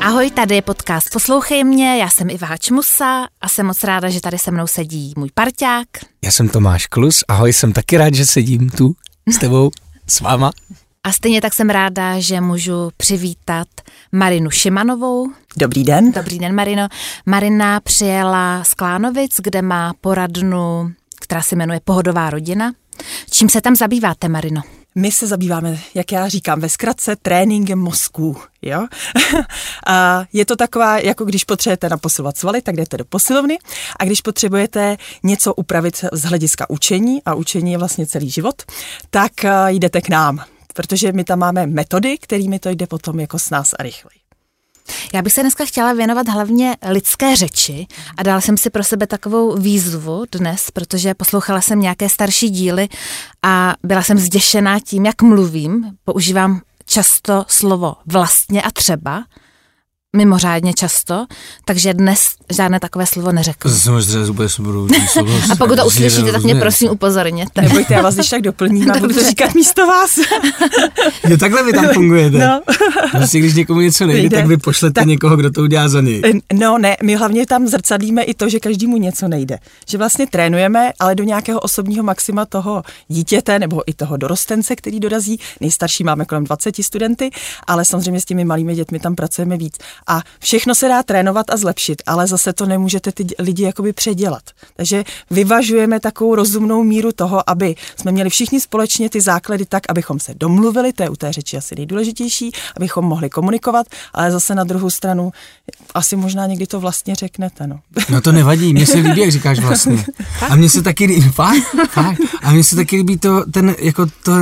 Ahoj, tady je podcast Poslouchej mě, já jsem Iva Hačmusa a jsem moc ráda, že tady se mnou sedí můj parťák. Já jsem Tomáš Klus, ahoj, jsem taky rád, že sedím tu s tebou, s váma. A stejně tak jsem ráda, že můžu přivítat Marinu Šimanovou. Dobrý den. Dobrý den, Marino. Marina přijela z Klánovic, kde má poradnu, která se jmenuje Pohodová rodina. Čím se tam zabýváte, Marino? My se zabýváme, jak já říkám, ve zkratce tréninkem mozku. Jo? a je to taková, jako když potřebujete naposilovat svaly, tak jdete do posilovny a když potřebujete něco upravit z hlediska učení, a učení je vlastně celý život, tak jdete k nám, protože my tam máme metody, kterými to jde potom jako s nás a rychleji. Já bych se dneska chtěla věnovat hlavně lidské řeči a dala jsem si pro sebe takovou výzvu dnes, protože poslouchala jsem nějaké starší díly a byla jsem zděšená tím, jak mluvím. Používám často slovo vlastně a třeba mimořádně často, takže dnes žádné takové slovo neřeknu. A pokud to uslyšíte, tak mě prosím upozorněte. Nebojte, já vás když tak doplním a budu to říkat místo vás. Jo, takhle vy tam fungujete. No. Vlastně, když někomu něco nejde, nejde. tak vy pošlete tak, někoho, kdo to udělá za něj. No ne, my hlavně tam zrcadlíme i to, že každému něco nejde. Že vlastně trénujeme, ale do nějakého osobního maxima toho dítěte nebo i toho dorostence, který dorazí. Nejstarší máme kolem 20 studenty, ale samozřejmě s těmi malými dětmi tam pracujeme víc. A všechno se dá trénovat a zlepšit, ale zase to nemůžete ty lidi jakoby předělat. Takže vyvažujeme takovou rozumnou míru toho, aby jsme měli všichni společně ty základy tak, abychom se domluvili, to je u té řeči asi nejdůležitější, abychom mohli komunikovat, ale zase na druhou stranu asi možná někdy to vlastně řeknete. No, no to nevadí, mně se líbí, jak říkáš vlastně. A mně se taky líbí, fakt, fakt. A mně se taky líbí to, ten, jako to,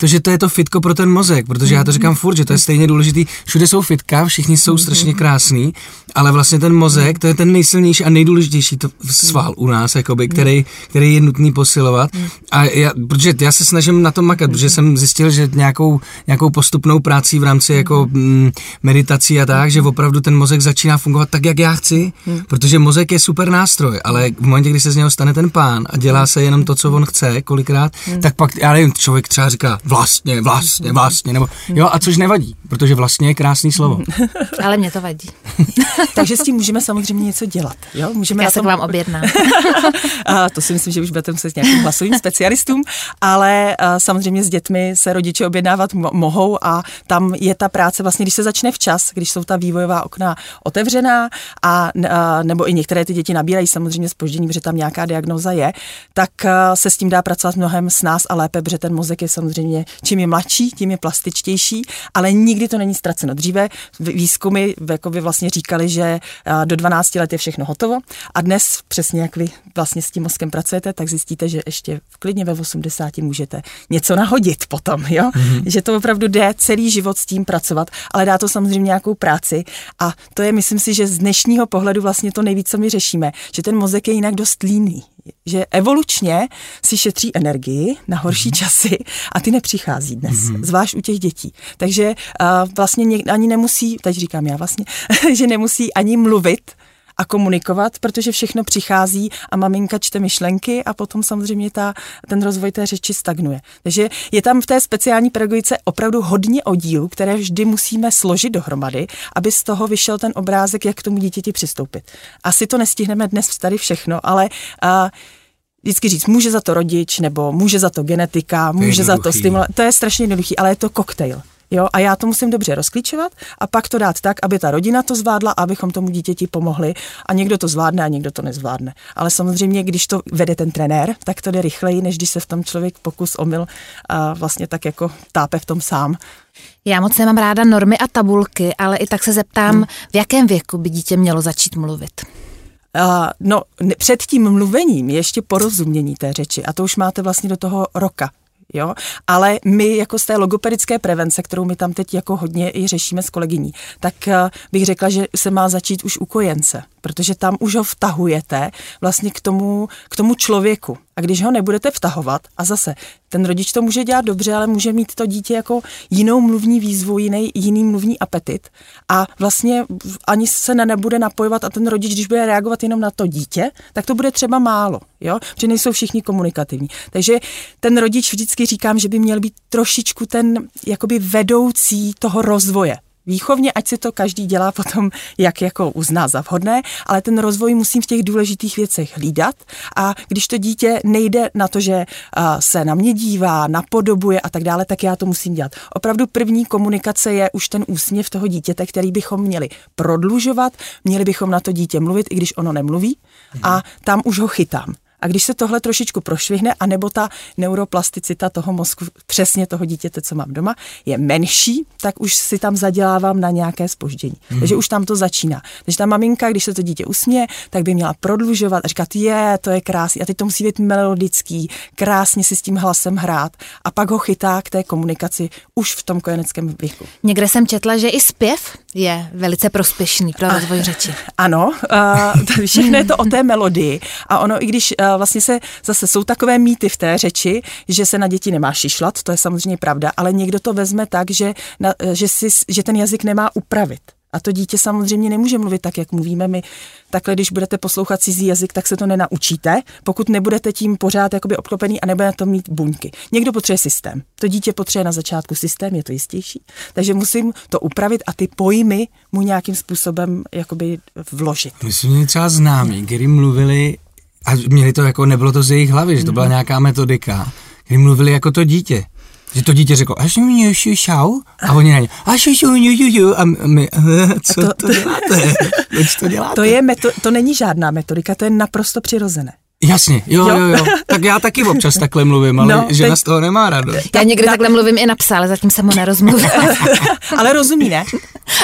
to, že to je to fitko pro ten mozek, protože já to říkám furt, že to je stejně důležitý. Všude jsou fitka, všichni jsou strašně krásný, ale vlastně ten mozek, to je ten nejsilnější a nejdůležitější to sval u nás, jakoby, který, který je nutný posilovat. A já, protože já se snažím na tom makat, protože jsem zjistil, že nějakou, nějakou postupnou práci v rámci jako mm, meditací a tak, že opravdu ten mozek začíná fungovat tak, jak já chci, protože mozek je super nástroj, ale v momentě, kdy se z něho stane ten pán a dělá se jenom to, co on chce, kolikrát, tak pak, já nevím, člověk třeba říká vlastně, vlastně, vlastně, nebo jo, a což nevadí, protože vlastně je krásný slovo. Ale mě to vadí. Takže s tím můžeme samozřejmě něco dělat. Jo? Můžeme Já se tom... k vám objednám. a to si myslím, že už budete muset nějakým hlasovým specialistům, ale samozřejmě s dětmi se rodiče objednávat mohou a tam je ta práce vlastně, když se začne včas, když jsou ta vývojová okna otevřená a, a nebo i některé ty děti nabírají samozřejmě spoždění, protože tam nějaká diagnoza je, tak se s tím dá pracovat mnohem s nás a lépe, protože ten mozek je samozřejmě, čím je mladší, tím je plastičtější, ale nikdy to není ztraceno. Dříve výzkumy jako vy vlastně říkali, že do 12 let je všechno hotovo a dnes přesně jak vy vlastně s tím mozkem pracujete, tak zjistíte, že ještě klidně ve 80 můžete něco nahodit potom, jo? Mm-hmm. Že to opravdu jde celý život s tím pracovat, ale dá to samozřejmě nějakou práci a to je, myslím si, že z dnešního pohledu vlastně to nejvíc, co my řešíme, že ten mozek je jinak dost líný, že evolučně si šetří energii na horší mm-hmm. časy a ty nepřichází dnes, mm-hmm. zvlášť u těch dětí. Takže uh, vlastně něk, ani nemusí, teď říkám já vlastně, že nemusí ani mluvit a komunikovat, protože všechno přichází a maminka čte myšlenky a potom samozřejmě ta, ten rozvoj té řeči stagnuje. Takže je tam v té speciální pedagogice opravdu hodně oddílů, které vždy musíme složit dohromady, aby z toho vyšel ten obrázek, jak k tomu dítěti přistoupit. Asi to nestihneme dnes tady všechno, ale uh, vždycky říct, může za to rodič, nebo může za to genetika, může za to stimulace. To je strašně jednoduchý, ale je to koktejl. Jo, a já to musím dobře rozklíčovat a pak to dát tak, aby ta rodina to zvládla, abychom tomu dítěti pomohli. A někdo to zvládne a někdo to nezvládne. Ale samozřejmě, když to vede ten trenér, tak to jde rychleji, než když se v tom člověk pokus omyl a vlastně tak jako tápe v tom sám. Já moc nemám ráda normy a tabulky, ale i tak se zeptám, hmm. v jakém věku by dítě mělo začít mluvit? Uh, no, před tím mluvením je ještě porozumění té řeči a to už máte vlastně do toho roka Jo? Ale my jako z té logopedické prevence, kterou my tam teď jako hodně i řešíme s kolegyní, tak eh, bych řekla, že se má začít už u kojence, protože tam už ho vtahujete vlastně k tomu, k tomu člověku. A když ho nebudete vtahovat, a zase ten rodič to může dělat dobře, ale může mít to dítě jako jinou mluvní výzvu, jiný, jiný mluvní apetit a vlastně ani se nebude napojovat a ten rodič, když bude reagovat jenom na to dítě, tak to bude třeba málo, jo? protože nejsou všichni komunikativní. Takže ten rodič vždycky říkám, že by měl být trošičku ten jakoby vedoucí toho rozvoje výchovně, ať si to každý dělá potom, jak jako uzná za vhodné, ale ten rozvoj musím v těch důležitých věcech hlídat a když to dítě nejde na to, že se na mě dívá, napodobuje a tak dále, tak já to musím dělat. Opravdu první komunikace je už ten úsměv toho dítěte, který bychom měli prodlužovat, měli bychom na to dítě mluvit, i když ono nemluví a tam už ho chytám. A když se tohle trošičku prošvihne, anebo ta neuroplasticita toho mozku, přesně toho dítěte, co mám doma, je menší, tak už si tam zadělávám na nějaké spoždění. Mm. Takže už tam to začíná. Takže ta maminka, když se to dítě usměje, tak by měla prodlužovat a říkat, je, to je krásný. A teď to musí být melodický, krásně si s tím hlasem hrát. A pak ho chytá k té komunikaci už v tom kojeneckém věku. Někde jsem četla, že i zpěv je velice prospěšný pro rozvoj řeči. Ano, uh, všechno je to o té melodii. A ono, i když uh, vlastně se zase jsou takové mýty v té řeči, že se na děti nemá šišlat, to je samozřejmě pravda, ale někdo to vezme tak, že, na, že, si, že ten jazyk nemá upravit. A to dítě samozřejmě nemůže mluvit tak, jak mluvíme my. Takhle, když budete poslouchat cizí jazyk, tak se to nenaučíte, pokud nebudete tím pořád jakoby obklopený a nebudete to mít buňky. Někdo potřebuje systém. To dítě potřebuje na začátku systém, je to jistější. Takže musím to upravit a ty pojmy mu nějakým způsobem jakoby vložit. Myslím, že třeba známí, kteří mluvili a měli to jako, nebylo to z jejich hlavy, že to byla mhm. nějaká metodika, kdy mluvili jako to dítě. Že to dítě řeklo, až mi šau, a oni na ně, až a my, co to, to děláte? Proč to děláte? To, je meto, to není žádná metodika, to je naprosto přirozené. Jasně, jo, jo, jo. Tak já taky občas takhle mluvím, ale no, žena teď... z toho nemá radost. Já někdy takhle mluvím i na psa, ale zatím jsem ho nerozmluvil. ale rozumí, ne?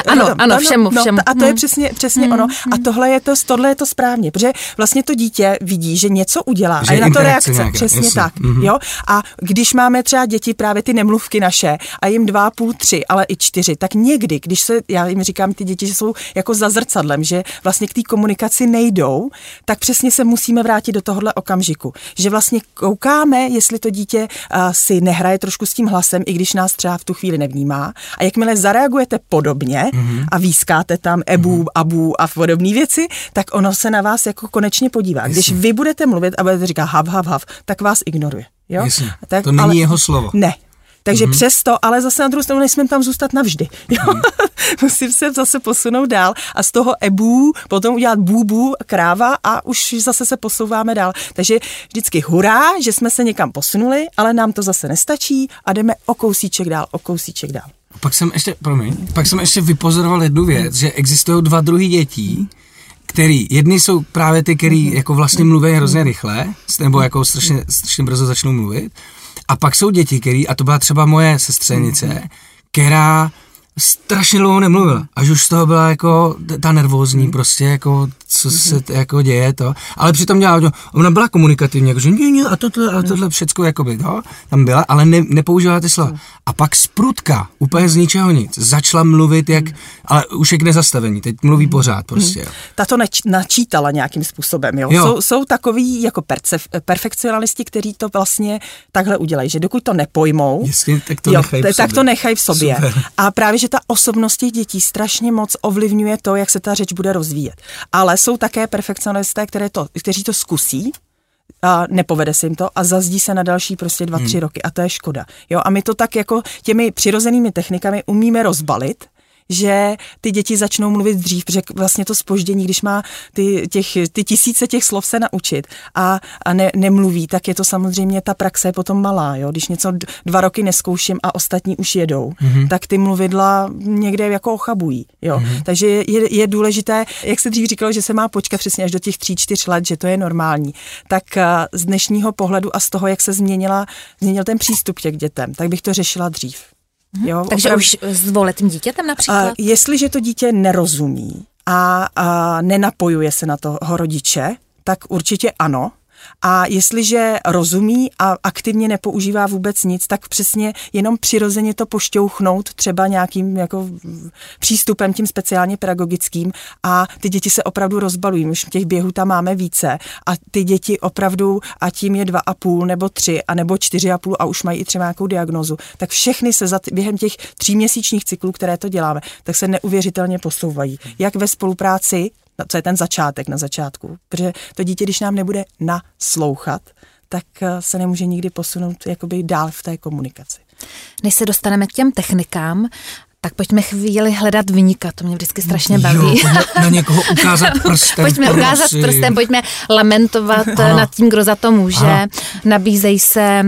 Ano, no, ano, všemu, no, všemu. A to je hmm. přesně, přesně hmm. ono. A tohle je to, tohle je to správně, protože vlastně to dítě vidí, že něco udělá že a je na to reakce. Nějaká, přesně jasně. tak. Mm-hmm. Jo? A když máme třeba děti, právě ty nemluvky naše, a jim dva, půl, tři, ale i čtyři, tak někdy, když se, já jim říkám, ty děti, že jsou jako za zrcadlem, že vlastně k té komunikaci nejdou, tak přesně se musíme vrátit do tohohle okamžiku. Že vlastně koukáme, jestli to dítě uh, si nehraje trošku s tím hlasem, i když nás třeba v tu chvíli nevnímá. A jakmile zareagujete podobně mm-hmm. a výskáte tam ebu, mm-hmm. abu a podobné věci, tak ono se na vás jako konečně podívá. Jasně. Když vy budete mluvit a budete říkat hav, hav, hav, tak vás ignoruje. Jo? Jasně. Tak, to není ale, jeho slovo. Ne, takže mm-hmm. přesto, ale zase na druhou stranu nesmím tam zůstat navždy. Jo? Mm-hmm. Musím se zase posunout dál a z toho ebů potom udělat bůbu, kráva a už zase se posouváme dál. Takže vždycky hurá, že jsme se někam posunuli, ale nám to zase nestačí a jdeme o kousíček dál, o kousíček dál. Pak jsem ještě, promiň, pak jsem ještě vypozoroval jednu věc, že existují dva druhy dětí, který, jedni jsou právě ty, který jako vlastně mluví hrozně rychle, nebo jako strašně, strašně brzo začnou mluvit, a pak jsou děti, který, a to byla třeba moje sestřenice, která strašně dlouho nemluvila. Až už z toho byla jako ta nervózní hmm. prostě, jako co se t, jako děje to. Ale přitom dělala, ona byla komunikativní, jako že ně, ně, a tohle, a tohle všecko jako by, to, tam byla, ale ne, nepoužívala ty slova. A pak sprutka, úplně z ničeho nic, začala mluvit jak, ale už je k nezastavení, teď mluví pořád prostě. Ta to nač, načítala nějakým způsobem, jo. jo. Jsou, jsou takový jako percef, perfekcionalisti, kteří to vlastně takhle udělají, že dokud to nepojmou, Jestli, tak to jo, nechají v tak to nechají v sobě. Super. A právě, že ta osobnost těch dětí strašně moc ovlivňuje to, jak se ta řeč bude rozvíjet. Ale jsou také perfekcionalisté, které to, kteří to zkusí, a nepovede se jim to a zazdí se na další prostě dva, tři hmm. roky a to je škoda. Jo, a my to tak jako těmi přirozenými technikami umíme rozbalit, že ty děti začnou mluvit dřív, protože vlastně to spoždění, když má ty, těch, ty tisíce těch slov se naučit a, a ne, nemluví, tak je to samozřejmě ta praxe je potom malá. Jo? Když něco dva roky neskouším a ostatní už jedou, mm-hmm. tak ty mluvidla někde jako ochabují. Jo? Mm-hmm. Takže je, je důležité, jak se dřív říkalo, že se má počkat přesně až do těch tří, čtyř let, že to je normální. Tak z dnešního pohledu a z toho, jak se změnila, změnil ten přístup těch dětem, tak bych to řešila dřív. Mhm. Jo, Takže opravdu, už s dvoletým dítětem například? A jestliže to dítě nerozumí a, a nenapojuje se na toho rodiče, tak určitě ano. A jestliže rozumí a aktivně nepoužívá vůbec nic, tak přesně jenom přirozeně to pošťouchnout třeba nějakým jako přístupem tím speciálně pedagogickým a ty děti se opravdu rozbalují. Už těch běhů tam máme více a ty děti opravdu, a tím je dva a půl nebo tři a nebo čtyři a půl a už mají i třeba nějakou diagnozu, tak všechny se za během těch tříměsíčních cyklů, které to děláme, tak se neuvěřitelně posouvají. Jak ve spolupráci co je ten začátek na začátku. Protože to dítě, když nám nebude naslouchat, tak eh, se nemůže nikdy posunout jakoby dál v té komunikaci. Než se dostaneme k těm technikám, tak pojďme chvíli hledat vyníka, to mě vždycky strašně baví. Jo, na někoho ukázat prstem. pojďme prosím. ukázat prstem, pojďme lamentovat ano. nad tím, kdo za to může. Ano. Nabízejí se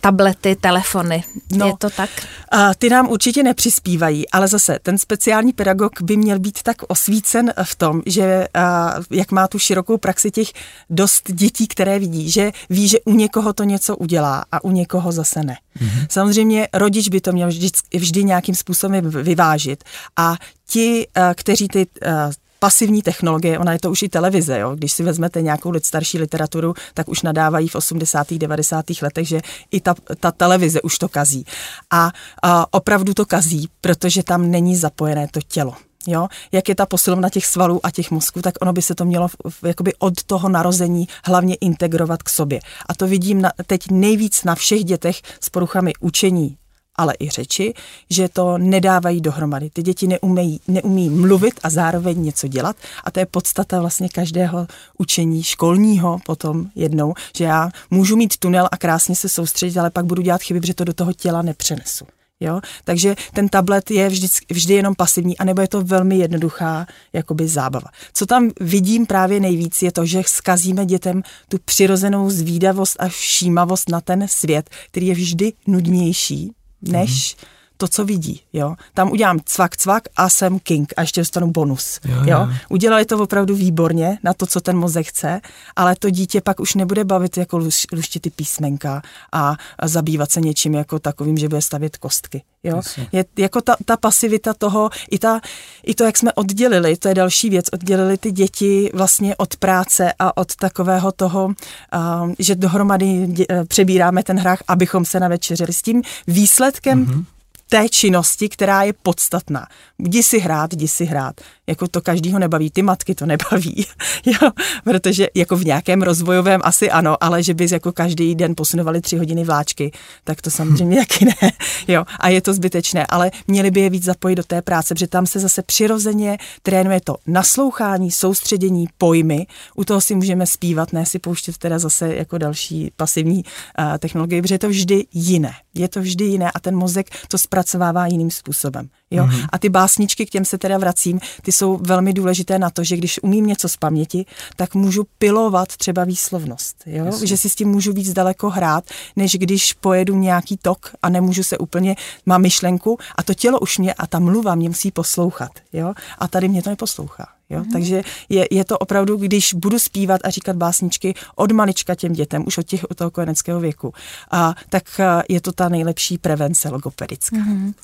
tablety, telefony. No, Je to tak? A ty nám určitě nepřispívají, ale zase ten speciální pedagog by měl být tak osvícen v tom, že a, jak má tu širokou praxi těch dost dětí, které vidí, že ví, že u někoho to něco udělá a u někoho zase ne. Mm-hmm. Samozřejmě rodič by to měl vždy, vždy nějakým způsobem vyvážit a ti, eh, kteří ty eh, pasivní technologie, ona je to už i televize, jo? když si vezmete nějakou starší literaturu, tak už nadávají v 80. 90. letech, že i ta, ta televize už to kazí. A, a opravdu to kazí, protože tam není zapojené to tělo. Jo? Jak je ta posilovna těch svalů a těch mozků, tak ono by se to mělo jakoby od toho narození hlavně integrovat k sobě. A to vidím na, teď nejvíc na všech dětech s poruchami učení ale i řeči, že to nedávají dohromady. Ty děti neumějí, neumí mluvit a zároveň něco dělat a to je podstata vlastně každého učení školního potom jednou, že já můžu mít tunel a krásně se soustředit, ale pak budu dělat chyby, protože to do toho těla nepřenesu. Jo? Takže ten tablet je vždy, vždy jenom pasivní, anebo je to velmi jednoduchá jakoby zábava. Co tam vidím právě nejvíc, je to, že skazíme dětem tu přirozenou zvídavost a všímavost na ten svět, který je vždy nudnější, než mm-hmm to, co vidí. Jo? Tam udělám cvak, cvak a jsem king a ještě dostanu bonus. Jo, jo. Jo? Udělali to opravdu výborně na to, co ten mozek chce, ale to dítě pak už nebude bavit jako luš, luštit písmenka a, a zabývat se něčím jako takovým, že bude stavět kostky. Jo? Je jako ta, ta pasivita toho, i, ta, i to, jak jsme oddělili, to je další věc, oddělili ty děti vlastně od práce a od takového toho, uh, že dohromady dě, přebíráme ten hrách, abychom se navečeřili. S tím výsledkem mm-hmm té činnosti, která je podstatná. Jdi si hrát, jdi si hrát. Jako to každýho nebaví, ty matky to nebaví, jo, protože jako v nějakém rozvojovém asi ano, ale že bys jako každý den posunovali tři hodiny vláčky, tak to samozřejmě jaký ne, jo, a je to zbytečné, ale měli by je víc zapojit do té práce, protože tam se zase přirozeně trénuje to naslouchání, soustředění, pojmy, u toho si můžeme zpívat, ne si pouštět teda zase jako další pasivní uh, technologie, protože je to vždy jiné, je to vždy jiné a ten mozek to zpracovává jiným způsobem. Jo? Mm-hmm. A ty básničky, k těm se teda vracím, ty jsou velmi důležité na to, že když umím něco z paměti, tak můžu pilovat třeba výslovnost. Jo? Že si s tím můžu víc daleko hrát, než když pojedu nějaký tok a nemůžu se úplně, mám myšlenku a to tělo už mě a ta mluva mě musí poslouchat. Jo? A tady mě to neposlouchá. Jo? Mm. Takže je, je to opravdu, když budu zpívat a říkat básničky od malička těm dětem, už od, těch, od toho kojeneckého věku, a, tak je to ta nejlepší prevence logopedická. Mm.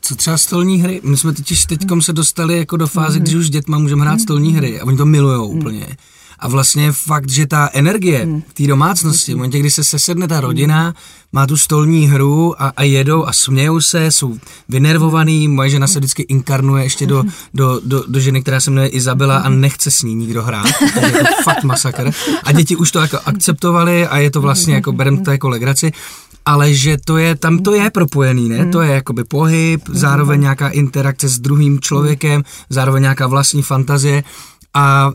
Co třeba stolní hry? My jsme totiž teď se dostali jako do fáze, mm. když už s dětma můžeme hrát stolní hry a oni to milujou mm. úplně. A vlastně fakt, že ta energie mm. v té domácnosti, v momentě, kdy se sesedne ta rodina, má tu stolní hru a, a jedou a smějou se, jsou vynervovaný, moje žena se vždycky inkarnuje ještě do, do, do, do ženy, která se jmenuje Izabela a nechce s ní nikdo hrát, je to fakt masakr. A děti už to jako akceptovali a je to vlastně jako, berem to jako legraci ale že to je, tam to je propojený, ne? Mm. To je jakoby pohyb, zároveň nějaká interakce s druhým člověkem, zároveň nějaká vlastní fantazie. A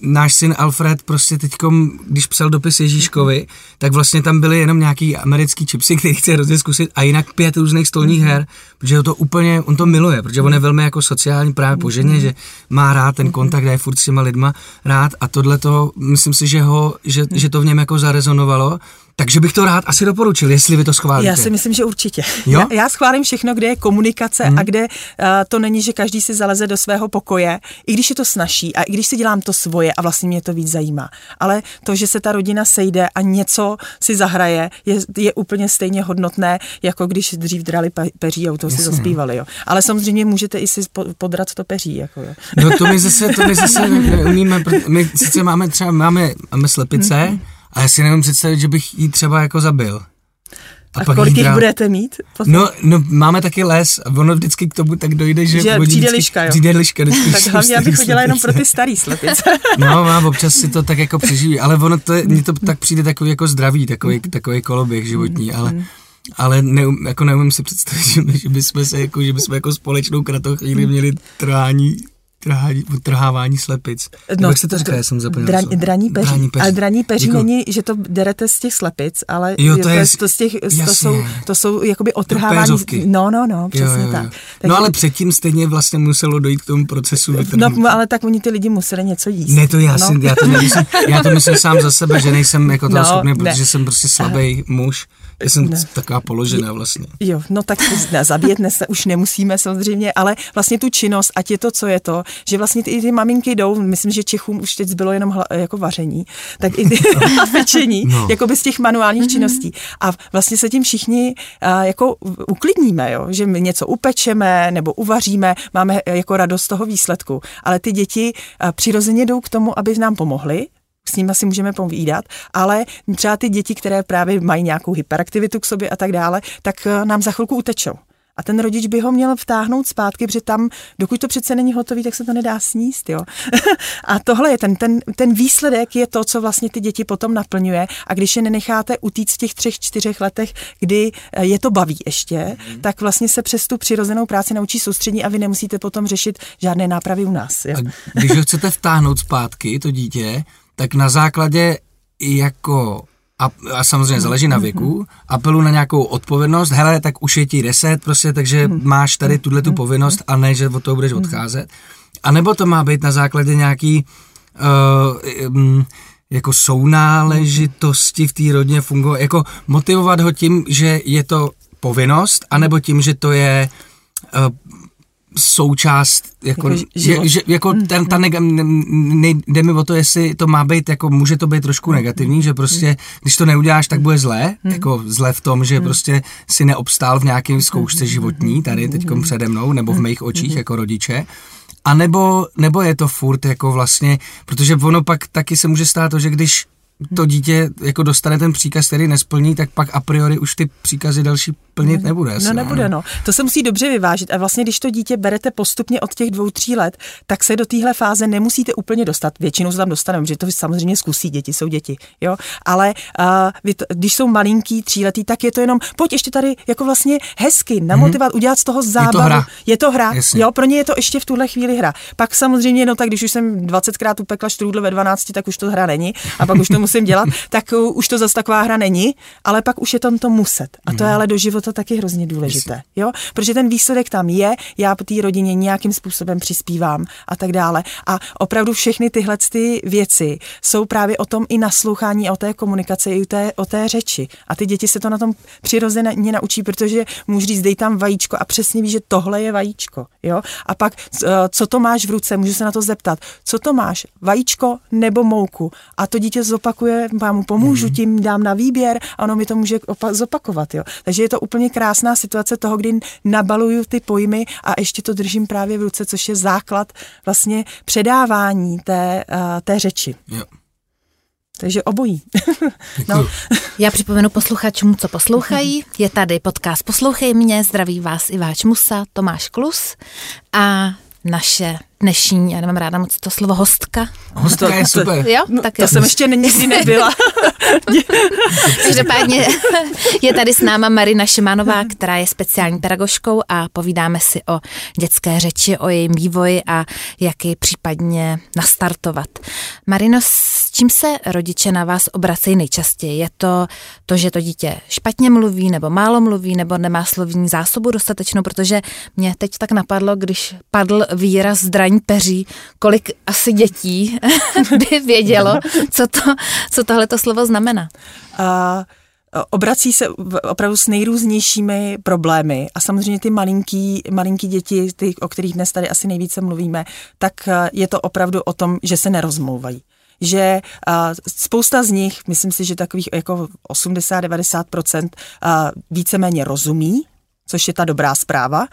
náš syn Alfred prostě teďkom, když psal dopis Ježíškovi, tak vlastně tam byly jenom nějaký americký čipsy, který chce hrozně zkusit a jinak pět různých stolních her, protože to úplně, on to miluje, protože on je velmi jako sociální právě po ženě, že má rád ten kontakt, je furt s těma lidma rád a tohle to, myslím si, že, ho, že, že to v něm jako zarezonovalo takže bych to rád asi doporučil, jestli vy to schválíte. Já si myslím, že určitě. Jo? Já, já schválím všechno, kde je komunikace hmm. a kde uh, to není, že každý si zaleze do svého pokoje, i když je to snaží a i když si dělám to svoje a vlastně mě to víc zajímá. Ale to, že se ta rodina sejde a něco si zahraje, je, je úplně stejně hodnotné, jako když dřív drali pe- peří a u toho si zaspívali. Jo. Ale samozřejmě můžete i si po- podrat to peří. Jako, jo. No to my zase, to my zase neumíme, my sice máme třeba, máme, máme slepice, a já si nevím představit, že bych jí třeba jako zabil. A, pak kolik jich dál- budete mít? Potom? No, no, máme taky les a ono vždycky k tomu tak dojde, že, Že přijde vždycky- liška, jo? Přijde liška, vždycky tak hlavně, abych chodila jenom pro ty starý slepice. No, mám, občas si to tak jako přeživí, ale ono to, mně to tak přijde takový jako zdravý, takový, Mhm. takový koloběh životní, ale, ale neum, jako neumím si představit, že, by- že bychom se jako, že bychom jako společnou kratochvíli měli trhání, trhání, trhávání slepic. No, jak se to říká, já jsem zapomněl. Slovo. draní peří. Draní peří. Ale draní peří Děkuju. není, že to derete z těch slepic, ale Jo, to je- to, z těch, to, jasně. jsou, to jsou jakoby otrhávání. No, no, no, přesně tak. No Takže- ale předtím stejně vlastně muselo dojít k tomu procesu vytrhnutí. No, ale tak oni ty lidi museli něco jíst. Ne, to já, no. si, já, to nemyslím, já to myslím sám za sebe, že nejsem jako toho No, schopný, ne. protože jsem prostě slabý muž. Já jsem Ne. taková položená vlastně. Jo, no tak ne, zabíjet se už nemusíme samozřejmě, ale vlastně tu činnost, ať je to, co je to, že vlastně ty, i ty maminky jdou, myslím, že Čechům už teď zbylo jenom hla, jako vaření, tak i ty pečení, No. jako by z těch manuálních činností. A vlastně se tím všichni a, jako uklidníme, jo? že my něco upečeme nebo uvaříme, máme e, jako radost z toho výsledku. Ale ty děti a, přirozeně jdou k tomu, aby nám pomohli, s nimi si můžeme povídat, ale třeba ty děti, které právě mají nějakou hyperaktivitu k sobě a tak dále, tak eh, nám za chvilku utečou. A ten rodič by ho měl vtáhnout zpátky, protože tam, dokud to přece není hotový, tak se to nedá sníst. Jo? a tohle je ten, ten, ten výsledek, je to, co vlastně ty děti potom naplňuje. A když je nenecháte utíct v těch třech, čtyřech letech, kdy eh, je to baví ještě, mm. tak vlastně se přes tu přirozenou práci naučí soustřední a vy nemusíte potom řešit žádné nápravy u nás. Jo? A když ho chcete vtáhnout zpátky, to dítě, tak na základě jako a, a samozřejmě záleží na věku, apelu na nějakou odpovědnost, hele, tak už je ti deset, prostě, takže máš tady tuhle tu povinnost a ne, že od toho budeš odcházet. A nebo to má být na základě nějaký uh, jako sounáležitosti v té rodině fungovat, jako motivovat ho tím, že je to povinnost, anebo tím, že to je uh, součást, jako, Jako že, že, jako ten, ta nega, ne, jde mi o to, jestli to má být, jako může to být trošku negativní, že prostě, když to neuděláš, tak bude zlé, jako zlé v tom, že prostě si neobstál v nějakém zkoušce životní, tady teď přede mnou, nebo v mých očích jako rodiče, a nebo, nebo je to furt jako vlastně, protože ono pak taky se může stát to, že když to dítě jako dostane ten příkaz, který nesplní, tak pak a priori už ty příkazy další plnit nebude. Asi, No nebude, no. To se musí dobře vyvážit. A vlastně, když to dítě berete postupně od těch dvou, tří let, tak se do téhle fáze nemusíte úplně dostat. Většinou se tam dostaneme, že to samozřejmě zkusí, děti jsou děti, jo. Ale uh, vy to, když jsou malinký, tříletý, tak je to jenom, pojď ještě tady jako vlastně hezky, namotivovat, mm-hmm. udělat z toho zábavu. hra. Je to hra, Jasně. jo, pro ně je to ještě v tuhle chvíli hra. Pak samozřejmě, no tak když už jsem 20krát upekla štrůdl ve 12, tak už to hra není. A pak už to musím dělat, tak uh, už to zase taková hra není, ale pak už je tam to muset. A to je ale do života taky hrozně důležité, jo? Protože ten výsledek tam je, já té rodině nějakým způsobem přispívám a tak dále. A opravdu všechny tyhle ty věci jsou právě o tom i naslouchání a o té komunikaci, i o té, o té řeči. A ty děti se to na tom přirozeně naučí, protože můžu říct, dej tam vajíčko a přesně ví, že tohle je vajíčko, jo? A pak, uh, co to máš v ruce, můžu se na to zeptat, co to máš, vajíčko nebo mouku? A to dítě zopakuje, já mu pomůžu, Mhm. tím dám na výběr a ono mi to může opa- zopakovat, jo? Takže je to úplně krásná situace toho, kdy nabaluju ty pojmy a ještě to držím právě v ruce, což je základ vlastně předávání té, uh, té řeči. Jo. Takže obojí. Děkuju. Já připomenu posluchačům, co poslouchají. Je tady podcast Poslouchej mě, zdraví vás Iváč Musa, Tomáš Klus a naše dnešní, já nemám ráda moc to slovo hostka. Hostka je super. Jo, tak to jo. jsem ještě nikdy nebyla. Každopádně je tady s náma Marina Šimanová, která je speciální pedagožkou a povídáme si o dětské řeči, o jejím vývoji a jak ji případně nastartovat. Marino, s čím se rodiče na vás obracejí nejčastěji? Je to to, že to dítě špatně mluví, nebo málo mluví, nebo nemá slovní zásobu dostatečnou, protože mě teď tak napadlo, když padl výraz zdraní peří, kolik asi dětí by vědělo, co, to, co tohleto slovo znamená. A obrací se opravdu s nejrůznějšími problémy a samozřejmě ty malinký, malinký děti, ty, o kterých dnes tady asi nejvíce mluvíme, tak je to opravdu o tom, že se nerozmlouvají že spousta z nich, myslím si, že takových jako 80-90% uh, víceméně rozumí, což je ta dobrá zpráva,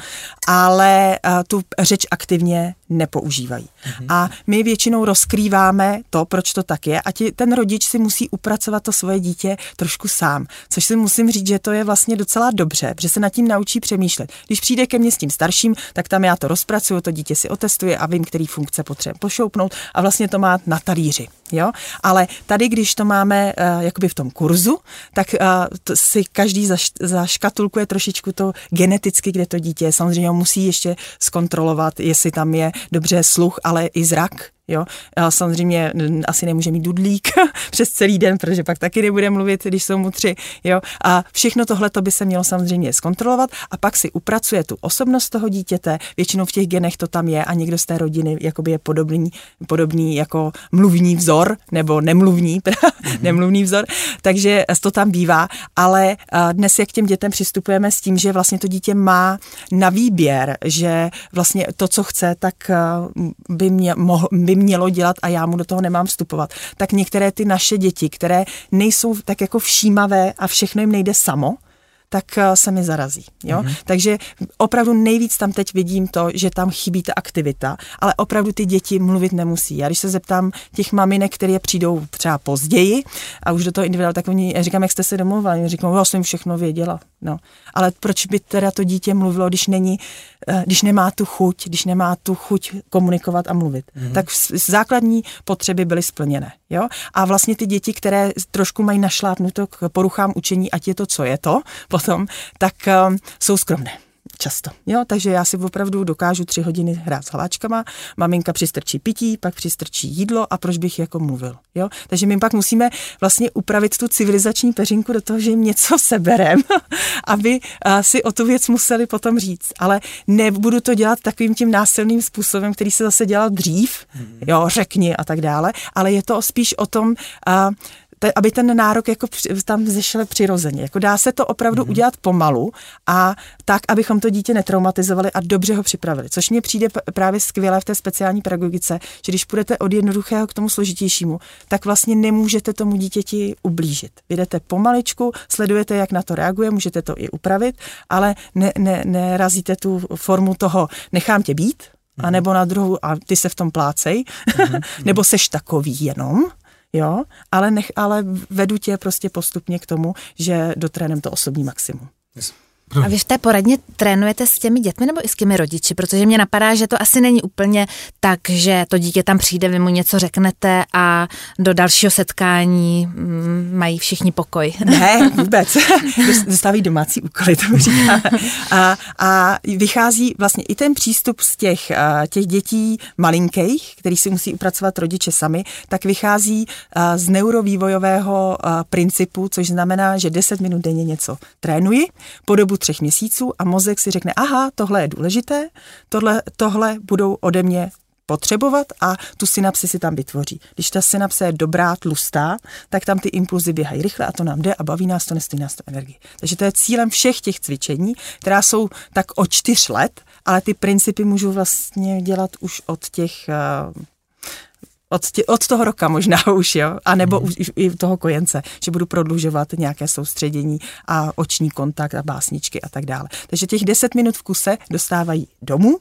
ale uh, tu řeč aktivně nepoužívají. Mm-hmm. A my většinou rozkrýváme to, proč to tak je a ti, ten rodič si musí upracovat to svoje dítě trošku sám, což si musím říct, že to je vlastně docela dobře, že se nad tím naučí přemýšlet. Když přijde ke mně s tím starším, tak tam já to rozpracuju, to dítě si otestuje a vím, který funkce potřebuje pošoupnout a vlastně to má na talíři. Jo? Ale tady, když to máme uh, jakoby v tom kurzu, tak uh, to si každý zaš, zaškatulkuje trošičku to geneticky, kde to dítě je. Samozřejmě musí ještě zkontrolovat, jestli tam je dobře sluch, ale i zrak, Jo? A samozřejmě asi nemůže mít dudlík přes celý den, protože pak taky nebude mluvit, když jsou mu tři. Jo? A všechno tohle to by se mělo samozřejmě zkontrolovat a pak si upracuje tu osobnost toho dítěte. Většinou v těch genech to tam je a někdo z té rodiny jakoby je podobný, podobný jako mluvní vzor nebo nemluvní, mm-hmm. nemluvný vzor. Takže to tam bývá, ale dnes jak k těm dětem přistupujeme s tím, že vlastně to dítě má na výběr, že vlastně to, co chce, tak by, mě, mohl, by mělo dělat a já mu do toho nemám vstupovat, tak některé ty naše děti, které nejsou tak jako všímavé a všechno jim nejde samo, tak eh, se mi zarazí. Jo? Mm-hmm. Takže opravdu nejvíc tam teď vidím to, že tam chybí ta aktivita, ale opravdu ty děti mluvit nemusí. Já když se zeptám těch maminek, které přijdou třeba později a už do toho individuál, tak oni, říkám, jak jste se domluvili, oni říkají, já jsem všechno věděla. No. Ale proč by teda to dítě mluvilo, když není, eh, když nemá tu chuť, když nemá tu chuť komunikovat a mluvit. Mm-hmm. Tak základní potřeby byly splněné. Jo? A vlastně ty děti, které trošku mají našlápnuto k poruchám učení, ať je to, co je to, potom, tak um, jsou skromné často. Jo, takže já si opravdu dokážu tři hodiny hrát s hlaváčkama, maminka přistrčí pití, pak přistrčí jídlo a proč bych jako mluvil. Jo? Takže my pak musíme vlastně upravit tu civilizační peřinku do toho, že jim něco seberem, aby si o tu věc museli potom říct. Ale nebudu to dělat takovým tím násilným způsobem, který se zase dělal dřív, mhm. jo, řekni a tak dále, ale je to spíš o tom, te, aby ten nárok jako tam zešel přirozeně. Jako dá se to opravdu mm-hmm. udělat pomalu a tak, abychom to dítě netraumatizovali a dobře ho připravili. Což mně přijde právě skvělé v té speciální pedagogice, že když půjdete od jednoduchého k tomu složitějšímu, tak vlastně nemůžete tomu dítěti ublížit. Jdete pomaličku, sledujete, jak na to reaguje, můžete to i upravit, ale ne, ne, nerazíte tu formu toho nechám tě být, a mhm. nebo na druhou, a ty se v tom plácej, mm-hmm. nebo seš takový jenom, jo, ale, nech, ale vedu tě prostě postupně k tomu, že dotrénem to osobní maximum. Yes. A vy v té poradně trénujete s těmi dětmi nebo i s těmi rodiči? Protože mě napadá, že to asi není úplně tak, že to dítě tam přijde, vy mu něco řeknete a do dalšího setkání mm, mají všichni pokoj. Ne, vůbec. Dostávají domácí úkoly, to říká. A, a vychází vlastně i ten přístup z těch, těch dětí malinkých, který si musí upracovat rodiče sami, tak vychází z neurovývojového principu, což znamená, že 10 minut denně něco trénuji po dobu třech měsíců a mozek si řekne, aha, tohle je důležité, tohle, tohle budou ode mě potřebovat a tu synapsi si tam vytvoří. Když ta synapse je dobrá, tlustá, tak tam ty impulzy běhají rychle a to nám jde a baví nás to, nestojí nás to energii. Takže to je cílem všech těch cvičení, která jsou tak o čtyř let, ale ty principy můžu vlastně dělat už od těch uh, od, tě, od toho roka možná už, jo, a nebo mm. už i toho kojence, že budu prodlužovat nějaké soustředění a oční kontakt a básničky a tak dále. Takže těch 10 minut v kuse dostávají domů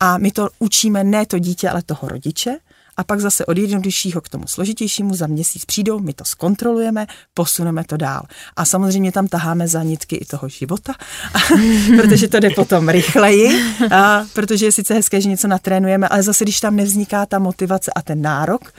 a my to učíme ne to dítě, ale toho rodiče a pak zase od jednoduššího k tomu složitějšímu za měsíc přijdou, my to zkontrolujeme, posuneme to dál. A samozřejmě tam taháme za nitky i toho života, protože to jde potom rychleji, a protože je sice hezké, že něco natrénujeme, ale zase, když tam nevzniká ta motivace a ten nárok,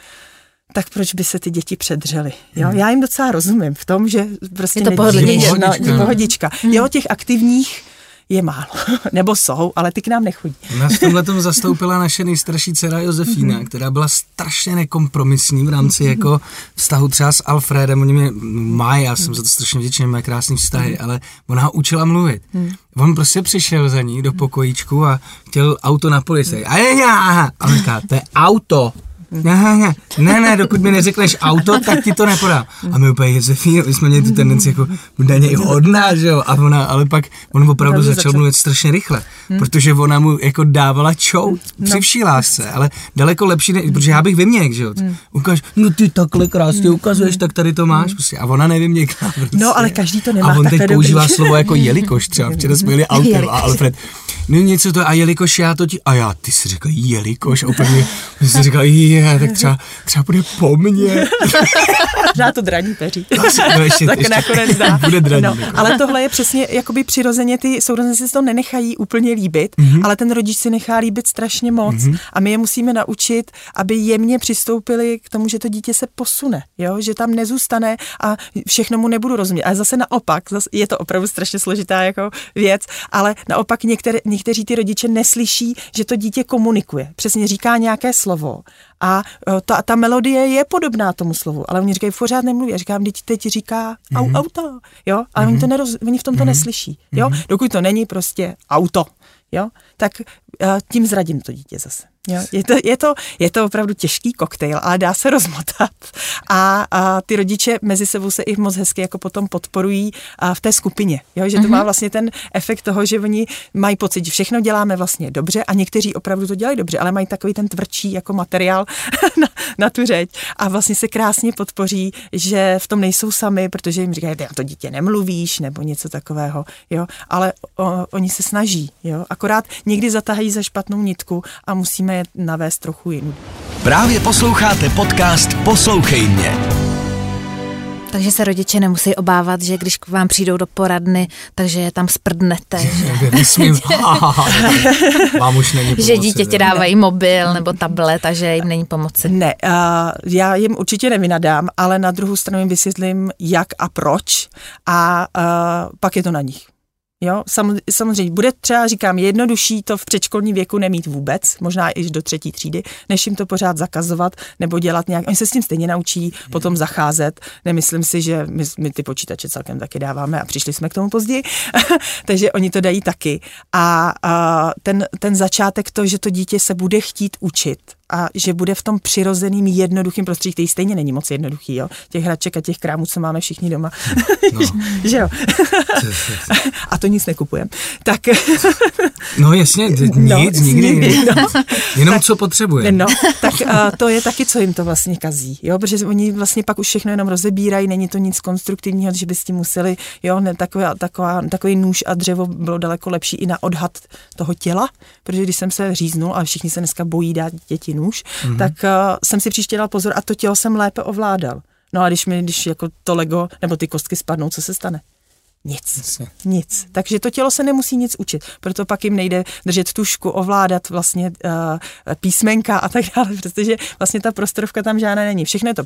tak proč by se ty děti předřely? Jo? Hmm. Já jim docela rozumím v tom, že prostě je to pohodlnější. No, pohodička. Hmm. Jo, těch aktivních je málo. Nebo jsou, ale ty k nám nechodí. Nás v tomhle tom zastoupila naše nejstarší dcera Josefína, mm-hmm. která byla strašně nekompromisní v rámci mm-hmm. jako vztahu třeba s Alfredem. Oni mě mají, já jsem za to strašně vděčný, mají krásné vztahy, mm-hmm. ale ona ho učila mluvit. Mm-hmm. On prostě přišel za ní do pokojíčku a chtěl auto na policii. A je A on říká, to je auto. ne, ne, ne, ne, dokud mi neřekneš auto, tak ti to nepodám. A my úplně, Josefíno, my jsme měli tu tendenci jako daně i hodná, že jo, a ona, ale pak on opravdu začal začal. mluvit strašně rychle, protože ona mu jako dávala čou při vší lásce, ale daleko lepší, ne, protože já bych vyměk, že jo, ukáž, no ty takhle krásně ukazuješ, tak tady to máš, prostě, a ona nevyměká, prostě. No, ale každý to nemá A on teď používá dobrý. slovo jako jelikož, třeba včera jsme jeli autem a. Alfred, no něco to, a jelikož já to ti, a já, ty jsi řekl jelikož, úplně, jsem si říkal, je, tak třeba, třeba bude po mně. Možná to draní peří. Asi, no, ještě, tak ještě nakonec dá. Bude draní. No, jako. ale tohle je přesně jakoby přirozeně, ty sourozenci si to nenechají úplně líbit, Mhm. mm-hmm. ale ten rodič si nechá líbit strašně moc mm-hmm. a my je musíme naučit, aby jemně přistoupili k tomu, že to dítě se posune, jo? že tam nezůstane a všechno mu nebudu rozumět. A zase naopak, zase je to opravdu strašně složitá jako věc, ale naopak některé, někteří ty rodiče neslyší, že to dítě komunikuje. Přesně říká nějaké slovo a e, ta, ta melodie je podobná tomu slovu, ale oni říkají, pořád nemluví. Já říkám, teď, teď říká au, Mhm. auto, jo, ale oni, to neroz, oni v tom to neslyší, jo, Mhm. dokud to není prostě auto, jo, tak uh, tím zradím to dítě zase. Jo. Je, to, je, to, je to opravdu těžký koktejl, ale dá se rozmotat. A, a ty rodiče mezi sebou se i moc hezky jako potom podporují a v té skupině. Jo? Že to má vlastně ten efekt toho, že oni mají pocit, že všechno děláme vlastně dobře a někteří opravdu to dělají dobře, ale mají takový ten tvrdší jako materiál na, na tu řeč a vlastně se krásně podpoří, že v tom nejsou sami, protože jim říkají, na to dítě nemluvíš nebo něco takového, jo, ale o, oni se snaží, jo, akorát někdy zatahají za špatnou nitku a musíme je navést trochu jinou. Právě posloucháte podcast Poslouchej mě. Takže se rodiče nemusí obávat, že když k vám přijdou do poradny, takže je tam sprdnete, že, vám už není že dítěti že? dávají mobil nebo tablet a že jim není pomoci. Ne, uh, já jim určitě nevynadám, ale na druhou stranu jim vysvětlím, jak a proč a uh, pak je to na nich. Jo, sam, samozřejmě bude třeba, říkám, jednodušší to v předškolním věku nemít vůbec, možná i do třetí třídy, než jim to pořád zakazovat nebo dělat nějak. Oni se s tím stejně naučí potom zacházet. Nemyslím si, že my, my ty počítače celkem taky dáváme a přišli jsme k tomu později, takže oni to dají taky. A, a ten, ten začátek to, že to dítě se bude chtít učit a že bude v tom přirozeným jednoduchým prostředí, který stejně není moc jednoduchý, jo? těch hraček a těch krámů, co máme všichni doma. No. že jo? a to nic nekupujeme. Tak No jasně, No, nic, nikdy. nikdy, no. Jenom co potřebuje. No, tak uh, to je taky, co jim to vlastně kazí, jo, protože oni vlastně pak už všechno jenom rozebírají, není to nic konstruktivního, že by s tím museli, jo, ne, taková, taková, takový nůž a dřevo bylo daleko lepší i na odhad toho těla, protože když jsem se říznul a všichni se dneska bojí dát děti nůž, mm-hmm. tak uh, jsem si příště dal pozor a to tělo jsem lépe ovládal. No a když mi, když jako to Lego nebo ty kostky spadnou, co se stane? Nic. Jasně. Nic. Takže to tělo se nemusí nic učit. Proto pak jim nejde držet tušku, ovládat vlastně uh, písmenka a tak dále, protože vlastně ta prostorovka tam žádná není. Všechno je to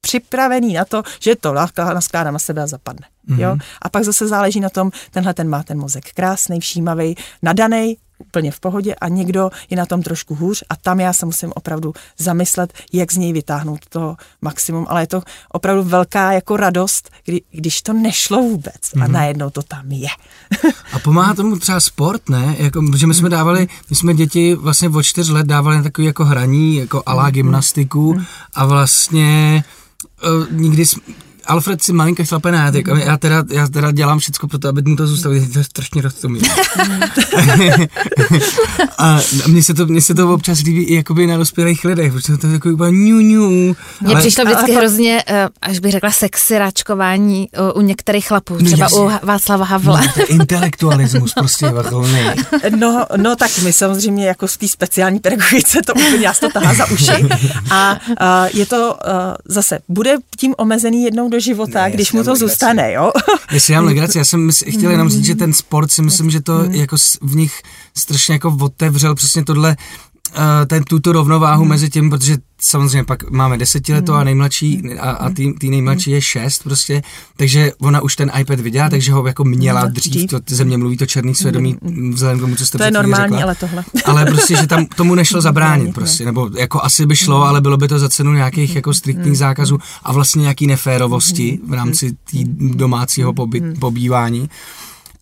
připravený na to, že to naskládá na sebe a zapadne. Mm-hmm. Jo? A pak zase záleží na tom, tenhle ten má ten mozek krásný, všímavý, nadaný, úplně v pohodě a někdo je na tom trošku hůř a tam já se musím opravdu zamyslet, jak z něj vytáhnout to maximum, ale je to opravdu velká jako radost, kdy, když to nešlo vůbec mm-hmm. a najednou to tam je. A pomáhá tomu třeba sport, ne? Jako, protože my jsme dávali, my jsme děti vlastně od čtyř let dávali na takový jako hraní, jako alá gymnastiku a vlastně uh, nikdy Alfred si malinko šlape na jazyk a já teda, já teda dělám všechno pro to, aby mu to zůstalo, to je strašně rozumí. a mně se, to, mně se to občas líbí i jakoby na dospělých lidech, protože to je takový úplně ňu, ňu. Mně Ale- přišlo vždycky ale- hrozně, eh, až bych řekla, sexy račkování eh, u některých chlapů, No třeba jasně. u Václava Havla. No, to je intelektualismus prostě vrcholný. No, no tak my samozřejmě jako v té speciální pedagogice to úplně nás to tahá za uši a a je to a, zase, bude tím omezený jednou do života, Ne, když mu to legraci. zůstane, jo? Já si legraci, já jsem chtěl jenom říct, že ten sport si myslím, že to jako s- v nich strašně jako otevřel přesně tohle, uh, ten, tuto rovnováhu mezi tím, protože samozřejmě pak máme desetiletou a nejmladší a, a tý, tý nejmladší je šest prostě, takže ona už ten iPad viděla, takže ho jako měla No, dřív, to ze mě mluví to černý svědomí, vzhledem k tomu, co jste To je normální, řekla. ale tohle. ale prostě, že tam tomu nešlo zabránit Ne. prostě, nebo jako asi by šlo, ale bylo by to za cenu nějakých jako striktních zákazů a vlastně nějaký neférovosti v rámci tý domácího poby, pobývání.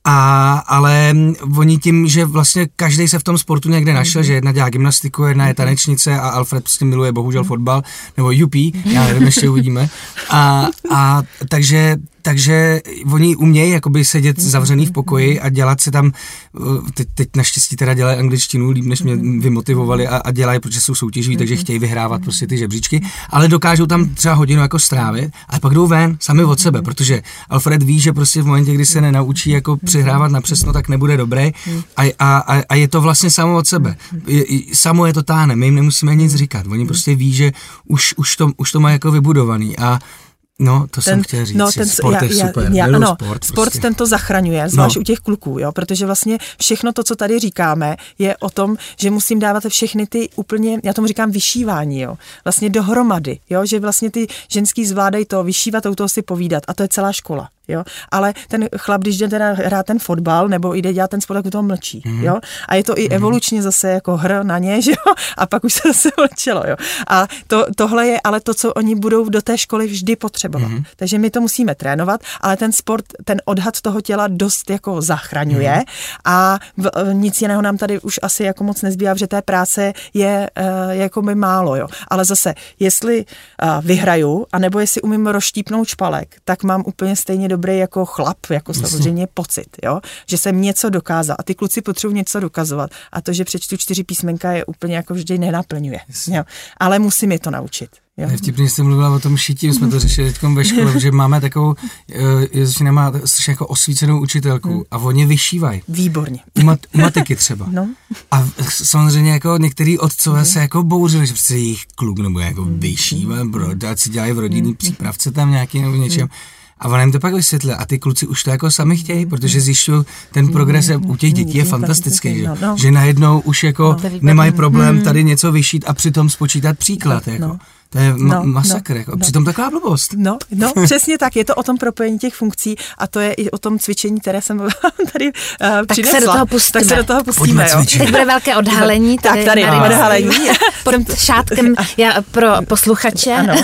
A, ale oni tím, že vlastně každý se v tom sportu někde našel, že jedna dělá gymnastiku, jedna je tanečnice a Alfred prostě miluje bohužel fotbal, nebo UP, já nevím, ještě uvidíme. A, a takže takže oni umějí jakoby sedět zavřený v pokoji a dělat se tam, uh, teď, teď naštěstí teda dělají angličtinu líp, než mě vymotivovali a, a dělají, protože jsou soutěživí, takže chtějí vyhrávat prostě ty žebříčky, ale dokážou tam třeba hodinu jako strávit a pak jdou ven sami od sebe, protože Alfred ví, že prostě v momentě, kdy se nenaučí jako přihrávat na přesno, tak nebude dobrý a, a, a, a je to vlastně samo od sebe. Je, samo je to táhne, my jim nemusíme nic říkat, oni prostě ví, že už, už, to, už to má jako vybudovaný a No, to ten, jsem chtěl říct. No, ten, sport já, je super. Já, ano, sport, sport prostě. ten to zachraňuje, zvlášť no. u těch kluků, jo, protože vlastně všechno to, co tady říkáme, je o tom, že musím dávat všechny ty úplně, já tomu říkám vyšívání, jo, vlastně dohromady, jo, že vlastně ty ženský zvládají to vyšívat, u toho si povídat a to je celá škola. Jo? Ale ten chlap, když jde teda hrát ten fotbal nebo jde dělat ten sport, tak u toho mlčí. Mm-hmm. Jo? A je to i mhm. evolučně zase jako hr na ně, že jo? A pak už se zase mlčelo. Jo? A to, tohle je ale to, co oni budou do té školy vždy potřebovat. Mm-hmm. Takže my to musíme trénovat, ale ten sport, ten odhad toho těla dost jako zachraňuje mm-hmm. a v, nic jiného nám tady už asi jako moc nezbývá, že té práce je uh, jako by málo. Jo? Ale zase, jestli uh, vyhraju, anebo jestli umím rozštípnout špalek, tak mám úplně stejně dobrý jako chlap, jako samozřejmě pocit, jo? že jsem něco dokázal a ty kluci potřebují něco dokazovat a to, že přečtu čtyři písmenka je úplně jako vždy nenaplňuje. Jo? Ale musím je to naučit. Jo. Vtipně jste mluvila o tom šití, jsme to řešili teď ve škole, že máme takovou, eh, Josefina má strašně jako osvícenou učitelku hmm. a oni vyšívají. Výborně. U, mat, u matiky třeba. No. A samozřejmě jako některý otcové hmm. se jako bouřili, že prostě jejich kluk nebo jako hmm. vyšívá, bro, si dělají v rodinný hmm. přípravce tam nějaký nebo něčem. Hmm a ona jim to pak vysvětlila a ty kluci už to jako sami chtějí, protože zjišťují, ten progres u těch dětí je fantastický, že, no, no. že najednou už jako no, nemají problém tady něco vyšít a přitom spočítat příklad. Jako. To je ma- no, masakr, no, jako. no. přitom taková blbost. No, no, přesně tak, je to o tom propojení těch funkcí a to je i o tom cvičení, které jsem tady uh, tak přinesla. se do toho pustíme. Tak se do toho pustíme, jo. Teď bude velké odhalení. Tady, tak tady, tady odhalení. Pod šátkem, já pro posluchače, ano.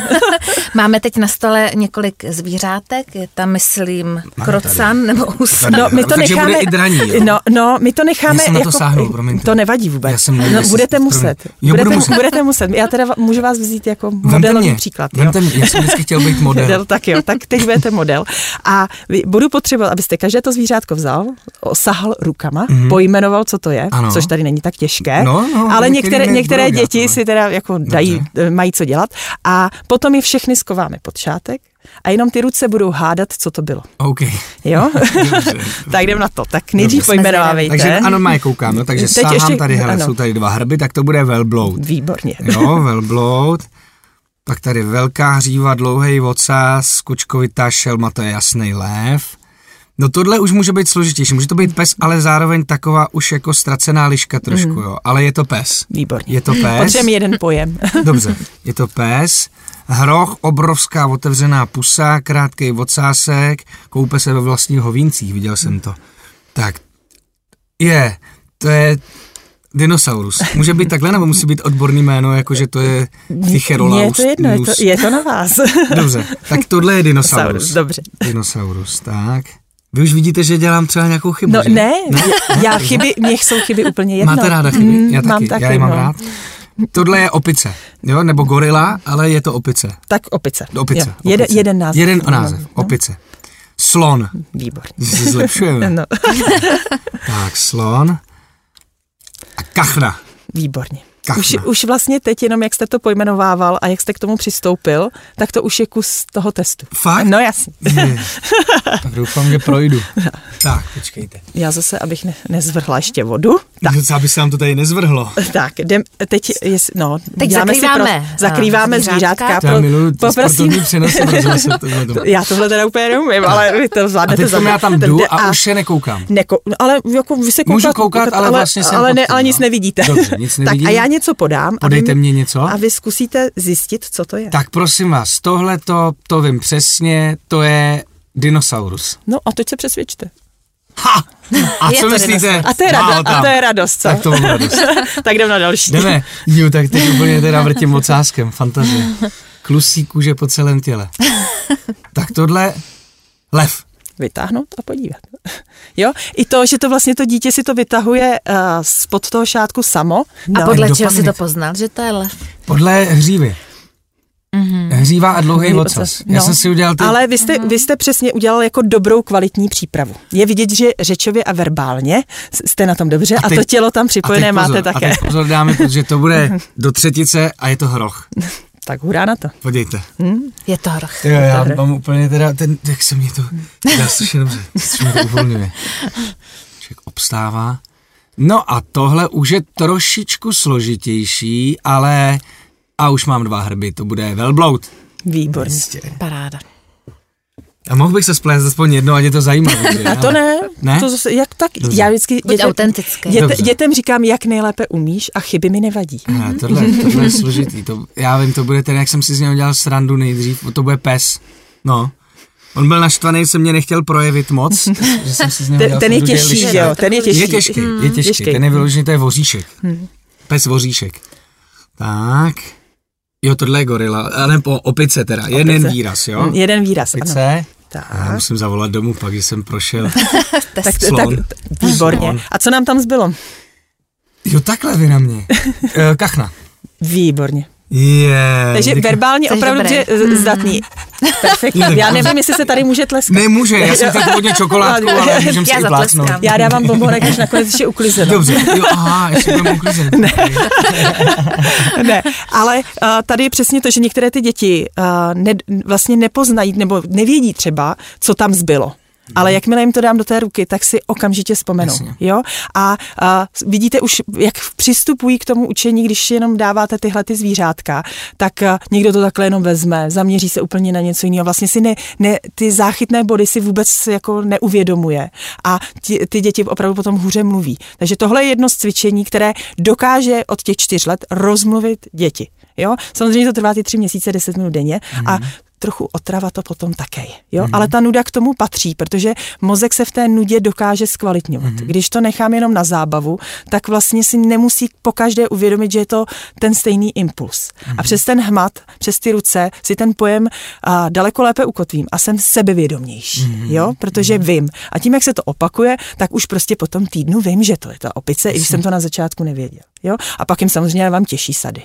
máme teď na stole několik zvířátek, je tam, myslím, krocan nebo úsa. No, my to necháme, i draní, no, no, my to necháme, já jako, to, sáhnul, to nevadí vůbec. Já jsem no, budete muset. Jo, budete, muset. budete muset. Já teda můžu vás vzít jako modelový mě, příklad. Vemte mě, já jsem vždycky chtěl být model. model. Tak jo, tak teď budete model. A budu potřebovat, abyste každé to zvířátko vzal, osahal rukama, mm-hmm. pojmenoval, co to je, ano. což tady není tak těžké, no, no, ale některé, některé děti si teda jako dají, Dobře. mají co dělat a potom je všechny skováme pod šátek, a jenom ty ruce budou hádat, co to bylo. OK. Jo? Dobře, tak jdem na to. Tak nejdřív pojmenovávejte. Takže ano, má koukám, no, takže Teď ještě, tady, hele, ano. jsou tady dva hrby, tak to bude velbloud. Výborně. Jo, velbloud. Pak tady velká hříva, dlouhý ocas, kočkovitá šelma, to je jasný lév. No tohle už může být složitější, může to být pes, ale zároveň taková už jako ztracená liška trošku, mm. jo. Ale je to pes. Výborně. Je to pes. Potřebujeme jeden pojem. Dobře, je to pes. Hroch, obrovská otevřená pusa, krátký ocásek, koupe se ve vlastních hovíncích, viděl jsem to. Tak, je, to je Dinosaurus. Může být takhle, nebo musí být odborný jméno, jakože to je Ticherolaus? Je to jedno, je to, je to na vás. Dobře, tak tohle je dinosaurus. Dobře. Dinosaurus, tak. Vy už vidíte, že dělám třeba nějakou chybu, No že? ne, ne? já chyby, mě jsou chyby úplně jedno. Máte ráda chyby? Mm, já taky, mám taky, já je mám no. rád. Tohle je opice, jo, nebo gorila, ale je to opice. Tak opice. Opice. Jo. Jeden, opice. jeden název. Jeden název, no. opice. Slon. Výborně. Zlepšujeme. no. tak, slon. A kachna. Výborně. Už, už vlastně teď jenom, jak jste to pojmenovával a jak jste k tomu přistoupil, tak to už je kus toho testu. Fakt? No jasně. tak doufám, že projdu. tak, počkejte. Já zase, abych ne, nezvrhla ještě vodu. Tak. Aby se nám to tady nezvrhlo. Tak, jdem, teď, jest, no, teď zakrýváme, pro, zakrýváme zvířátka. Já miluji poprosím. já tohle teda úplně neumím, ale vy to zvládnete. A teď já tam jdu a, a už se nekoukám. Neko, ale jako vy se koukat, Můžu koukat, ale, ale vlastně ale, ne, ale nic nevidíte. Dobře, nic nevidím. Tak a já něco podám. Podejte mě něco. A vy zkusíte zjistit, co to je. Tak prosím vás, tohle to, to vím přesně, to je dinosaurus. No a teď se přesvědčte. Ha! A co myslíte? A to je, rado, a to je radost, co? Tak to mám radost. tak jdem na další. Jdeme. Jo, tak teď úplně teda vrtím ocáskem. Fantazie. Klusí kůže po celém těle. tak tohle lev. Vytáhnout a podívat. Jo, i to, že to vlastně to dítě si to vytahuje uh, spod toho šátku samo. A podle No. čeho si to poznal, že to je lev? Podle hřívy. Mhm. Hříva a dlouhý ocas. ocas, Já no. jsem si udělal ty... Ale vy jste, vy jste přesně udělal jako dobrou kvalitní přípravu. Je vidět, že řečově a verbálně jste na tom dobře a, teď- to tělo tam a teď připojené pozor, máte A také. teď pozor dáme, protože to bude do třetice a je to hroch. Tak hurá na to. Podívejte. Je to hroch. Jo, já Dobré. mám úplně teda, ten, jak se mě to, dá strašně dobře, strašně mě to uvolňuje. Člověk obstává. No a tohle už je trošičku složitější, ale a už mám dva hrby, to bude velbloud. Výborně. Paráda. A mohl bych se splést aspoň jedno, ať je to zajímavé. že? A to ne, Ne? To zase, jak tak, Dobře. já vždycky Buď autentický. děte, dětem říkám, jak nejlépe umíš a chyby mi nevadí. Ne, tohle, tohle je složitý. To, já vím, to bude ten, jak jsem si z něho dělal srandu nejdřív, to bude pes. No. On byl naštvaný, se mě nechtěl projevit moc, že jsem si z něho Ten, ten je těžší, že jo, ten je těžší. Je těžký, je těžký, těžký. ten je vyložený, to je voříšek. Pes voříšek. Tak. Jo, tohle je gorila, a nebo opice teda, jeden Opice. výraz, jo? Jeden výraz, ano. Opice. Tak. Já musím zavolat domů pak, když jsem prošel. Tak, tak, Slon. výborně. Slon. A co nám tam zbylo? Jo, takhle vy na mě. Eh, Kachna. Výborně. Je. Takže verbálně Jsi opravdu dobrý. že, z- zdatný. Perfektní. Já nevím, jestli se tady může tleskat. Nemůže, já jsem chtěl původně čokoládku, ale můžem si Já i. Já dávám bombonek, až nakonec ještě uklizeno. Dobře, jo, aha, ještě budeme uklízet. Ne. ne, ale uh, tady je přesně to, že některé ty děti uh, ne, vlastně nepoznají nebo nevědí třeba, co tam zbylo. Ale jakmile jim to dám do té ruky, tak si okamžitě vzpomenou. Jasně. Jo? A, a vidíte už, jak přistupují k tomu učení, když jenom dáváte tyhle ty zvířátka, tak a, někdo to takhle jenom vezme, zaměří se úplně na něco jiného. Vlastně si ne, ne, ty záchytné body si vůbec jako neuvědomuje. A ti, ty děti opravdu potom hůře mluví. Takže tohle je jedno z cvičení, které dokáže od těch čtyř let rozmluvit děti. Jo? Samozřejmě to trvá ty tři měsíce, deset minut denně a trochu otrava to potom také je. Jo? Ale ta nuda k tomu patří, protože mozek se v té nudě dokáže zkvalitňovat. Když to nechám jenom na zábavu, tak vlastně si nemusí po každé uvědomit, že je to ten stejný impuls. A přes ten hmat, přes ty ruce si ten pojem a, daleko lépe ukotvím a jsem sebevědomější, jo? protože vím. A tím, jak se to opakuje, tak už prostě po tom týdnu vím, že to je ta opice, i když jsem to na začátku nevěděl. Jo? A pak jim samozřejmě vám těší sady.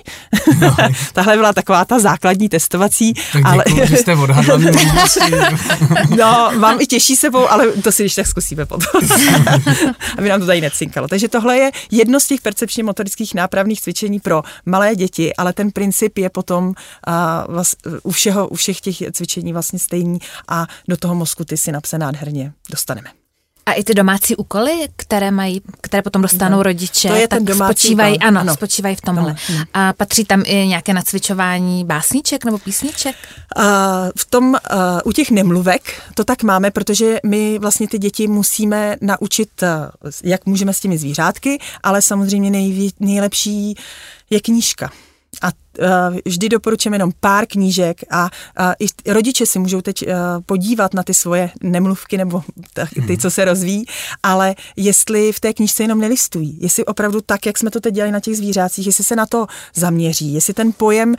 Tahle byla taková ta základní testovací, Tak ale děkuji, že jste odhadla. No, mám i těžší sebou, ale to si když tak zkusíme potom. Aby nám to tady necinkalo. Takže tohle je jedno z těch percepčně motorických nápravných cvičení pro malé děti, ale ten princip je potom a, vlast, u, všeho, u všech těch cvičení vlastně stejný a do toho mozku ty synapse nádherně dostaneme. A i ty domácí úkoly, které mají, které potom dostanou No, rodiče, to je ten tak domácí spočívají, úkol, ano, ano. spočívají v tomhle. Hm. A patří tam i nějaké nacvičování básniček nebo písniček? A v tom, uh, u těch nemluvek to tak máme, protože my vlastně ty děti musíme naučit, uh, jak můžeme s těmi zvířátky, ale samozřejmě nejvě, nejlepší je knížka. A uh, vždy doporučujeme jenom pár knížek a uh, i rodiče si můžou teď uh, podívat na ty svoje nemluvky nebo ty, co se rozvíjí, ale jestli v té knížce jenom nelistují, jestli opravdu tak, jak jsme to teď dělali na těch zvířácích, jestli se na to zaměří, jestli ten pojem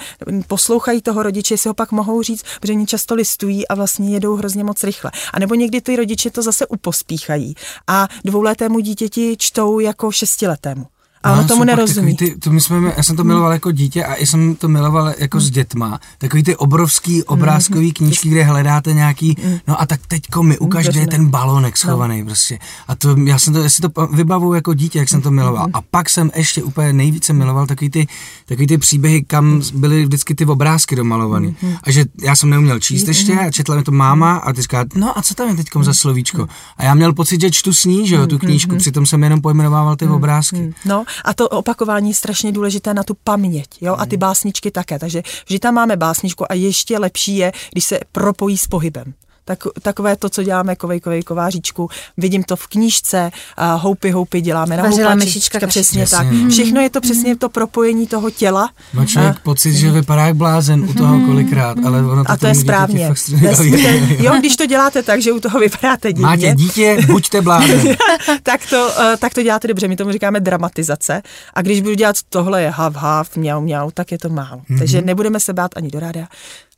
poslouchají toho rodiče, jestli ho pak mohou říct, protože oni často listují a vlastně jedou hrozně moc rychle. A nebo někdy ty rodiče to zase upospíchají a dvouletému dítěti čtou jako šestiletému. A ono No, tomu nerozumí. Ty, to my jsme, já jsem to miloval jako dítě a i jsem to miloval jako s dětma. Takový ty obrovský obrázkový knížky, kde hledáte nějaký, no a tak teďko mi ukaž, kde je ten balonek schovaný prostě. A to, já jsem to, já si to vybavuju jako dítě, jak jsem to miloval. A pak jsem ještě úplně nejvíce miloval takový ty, takový ty příběhy, kam byly vždycky ty obrázky domalovaný. A že já jsem neuměl číst ještě a četla mi to máma a ty říká, no a co tam je teďkom za slovíčko? A já měl pocit, že čtu s ní, že jo, tu knížku, přitom jsem jenom pojmenovával ty obrázky. No a to opakování je strašně důležité na tu paměť, jo, a ty básničky také. Takže vždy tam máme básničku a ještě lepší je, když se propojí s pohybem. Tak, takové to, co děláme kovej, kovej, kováříčku, vidím to v knížce, a houpy, houpy děláme na Vařila houpači, myšička přesně kašičku. tak. Jasně. Všechno je to přesně to propojení toho těla. Má člověk pocit, že vypadá jak blázen u toho kolikrát, ale ono to A to je správně. fakt To je- střílí. jo, když to děláte tak, že u toho vypadáte divně, Máte dítě, buďte blázen. tak, to, eh, tak to děláte dobře. My tomu říkáme dramatizace. A když budu dělat tohle je hav, hav, mňau, mňau, tak je to málo. Mm-hmm. Takže nebudeme se bát ani do ráda.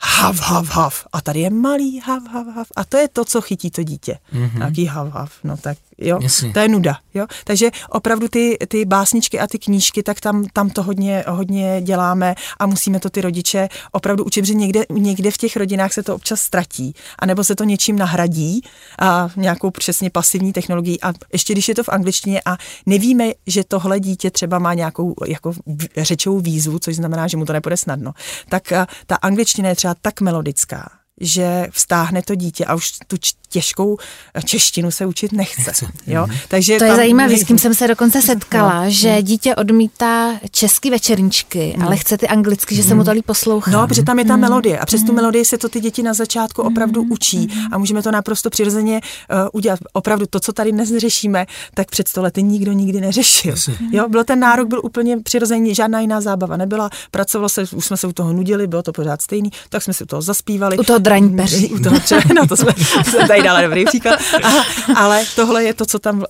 Hav, hav, hav. A tady je malý hav, hav, hav. Hav. A to je to, co chytí to dítě. Mm-hmm. Nějaký hav, hav. No tak jo, Jasně. to je nuda. Jo? Takže opravdu ty, ty básničky a ty knížky, tak tam, tam to hodně, hodně děláme a musíme to ty rodiče opravdu učit, že někde, někde v těch rodinách se to občas ztratí, anebo se to něčím nahradí a nějakou přesně pasivní technologií a ještě když je to v angličtině a nevíme, že tohle dítě třeba má nějakou jako řečovou výzvu, což znamená, že mu to nepůjde snadno, tak a, ta angličtina je třeba tak melodická, že vstáhne to dítě a už tu těžkou češtinu se učit nechce. Jo? Mhm. Takže to je zajímavé, s kým jsem se dokonce setkala, no. že dítě odmítá český večerničky, no. ale chce ty anglicky, že se mu to líp poslouchá. No, protože tam je ta mm. melodie a přes mm. tu melodii se to ty děti na začátku opravdu mm. učí a můžeme to naprosto přirozeně uh, udělat. Opravdu to, co tady dnes řešíme, tak před sto lety nikdo nikdy neřešil. Jo, byl ten nárok, byl úplně přirozený, žádná jiná zábava nebyla, pracovalo se, už jsme se u toho nudili, bylo to pořád stejný, tak jsme si u toho zaspívali. U toho draní peří. U toho třeba, no to jsme, jsme tady dala dobrý příklad. A, ale tohle je to, co tam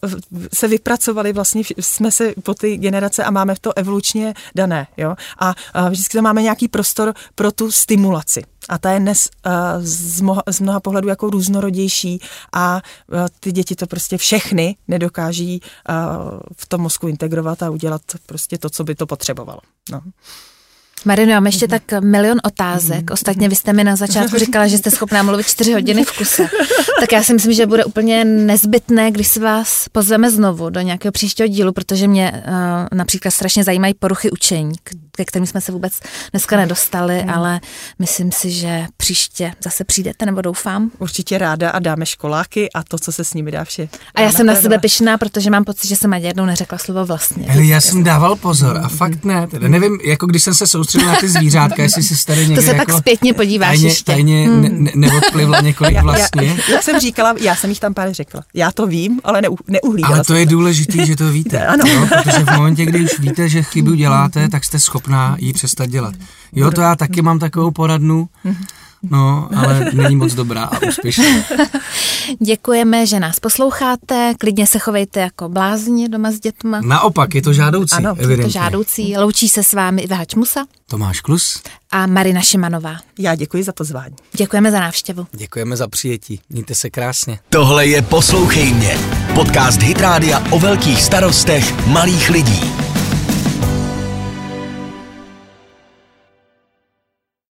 se vypracovali, vlastně jsme se po ty generace a máme to evolučně dané. Jo? A, a vždycky tam máme nějaký prostor pro tu stimulaci. A ta je dnes uh, z, mnoha pohledů jako různorodější a uh, ty děti to prostě všechny nedokáží uh, v tom mozku integrovat a udělat prostě to, co by to potřebovalo. No. Marino, mám ještě tak milion otázek. Ostatně vy jste mi na začátku říkala, že jste schopná mluvit čtyři hodiny v kuse. Tak já si myslím, že bude úplně nezbytné, když se vás pozveme znovu do nějakého příštího dílu, protože mě uh, například strašně zajímají poruchy učení, ke kterým jsme se vůbec dneska nedostali, hmm. ale myslím si, že příště zase přijdete, nebo doufám. Určitě ráda a dáme školáky a to, co se s nimi dá vše. A já jsem na sebe pyšná, protože mám pocit, že jsem ani jednou neřekla slovo vlastně. Ale já jsem dával pozor a fakt ne. Teda nevím, jako když jsem se soustředil na ty zvířátka, jestli si tady někde To se jako pak zpětně podíváš tajně, ještě. tajně hmm. ne, ne, neodplivlo několik já, vlastně. Já, jak jsem říkala, já jsem jich tam pár řekla. Já to vím, ale ne, neuhlídala Ale to je důležité, že to víte. ano. No, protože v momentě, kdy už víte, že chybu děláte, tak jste schopná ji přestat dělat. Jo, to já taky mám takovou poradnu. No, ale není moc dobrá a úspěšná. Děkujeme, že nás posloucháte. Klidně se chovejte jako blázni doma s dětma. Naopak, je to žádoucí. Ano, evidentně. je to žádoucí. Loučí se s vámi Iva Hačmusa. Tomáš Klus. A Marina Šimanová. Já děkuji za pozvání. Děkujeme za návštěvu. Děkujeme za přijetí. Mějte se krásně. Tohle je Poslouchej mě. Podcast Hitrádia o velkých starostech malých lidí.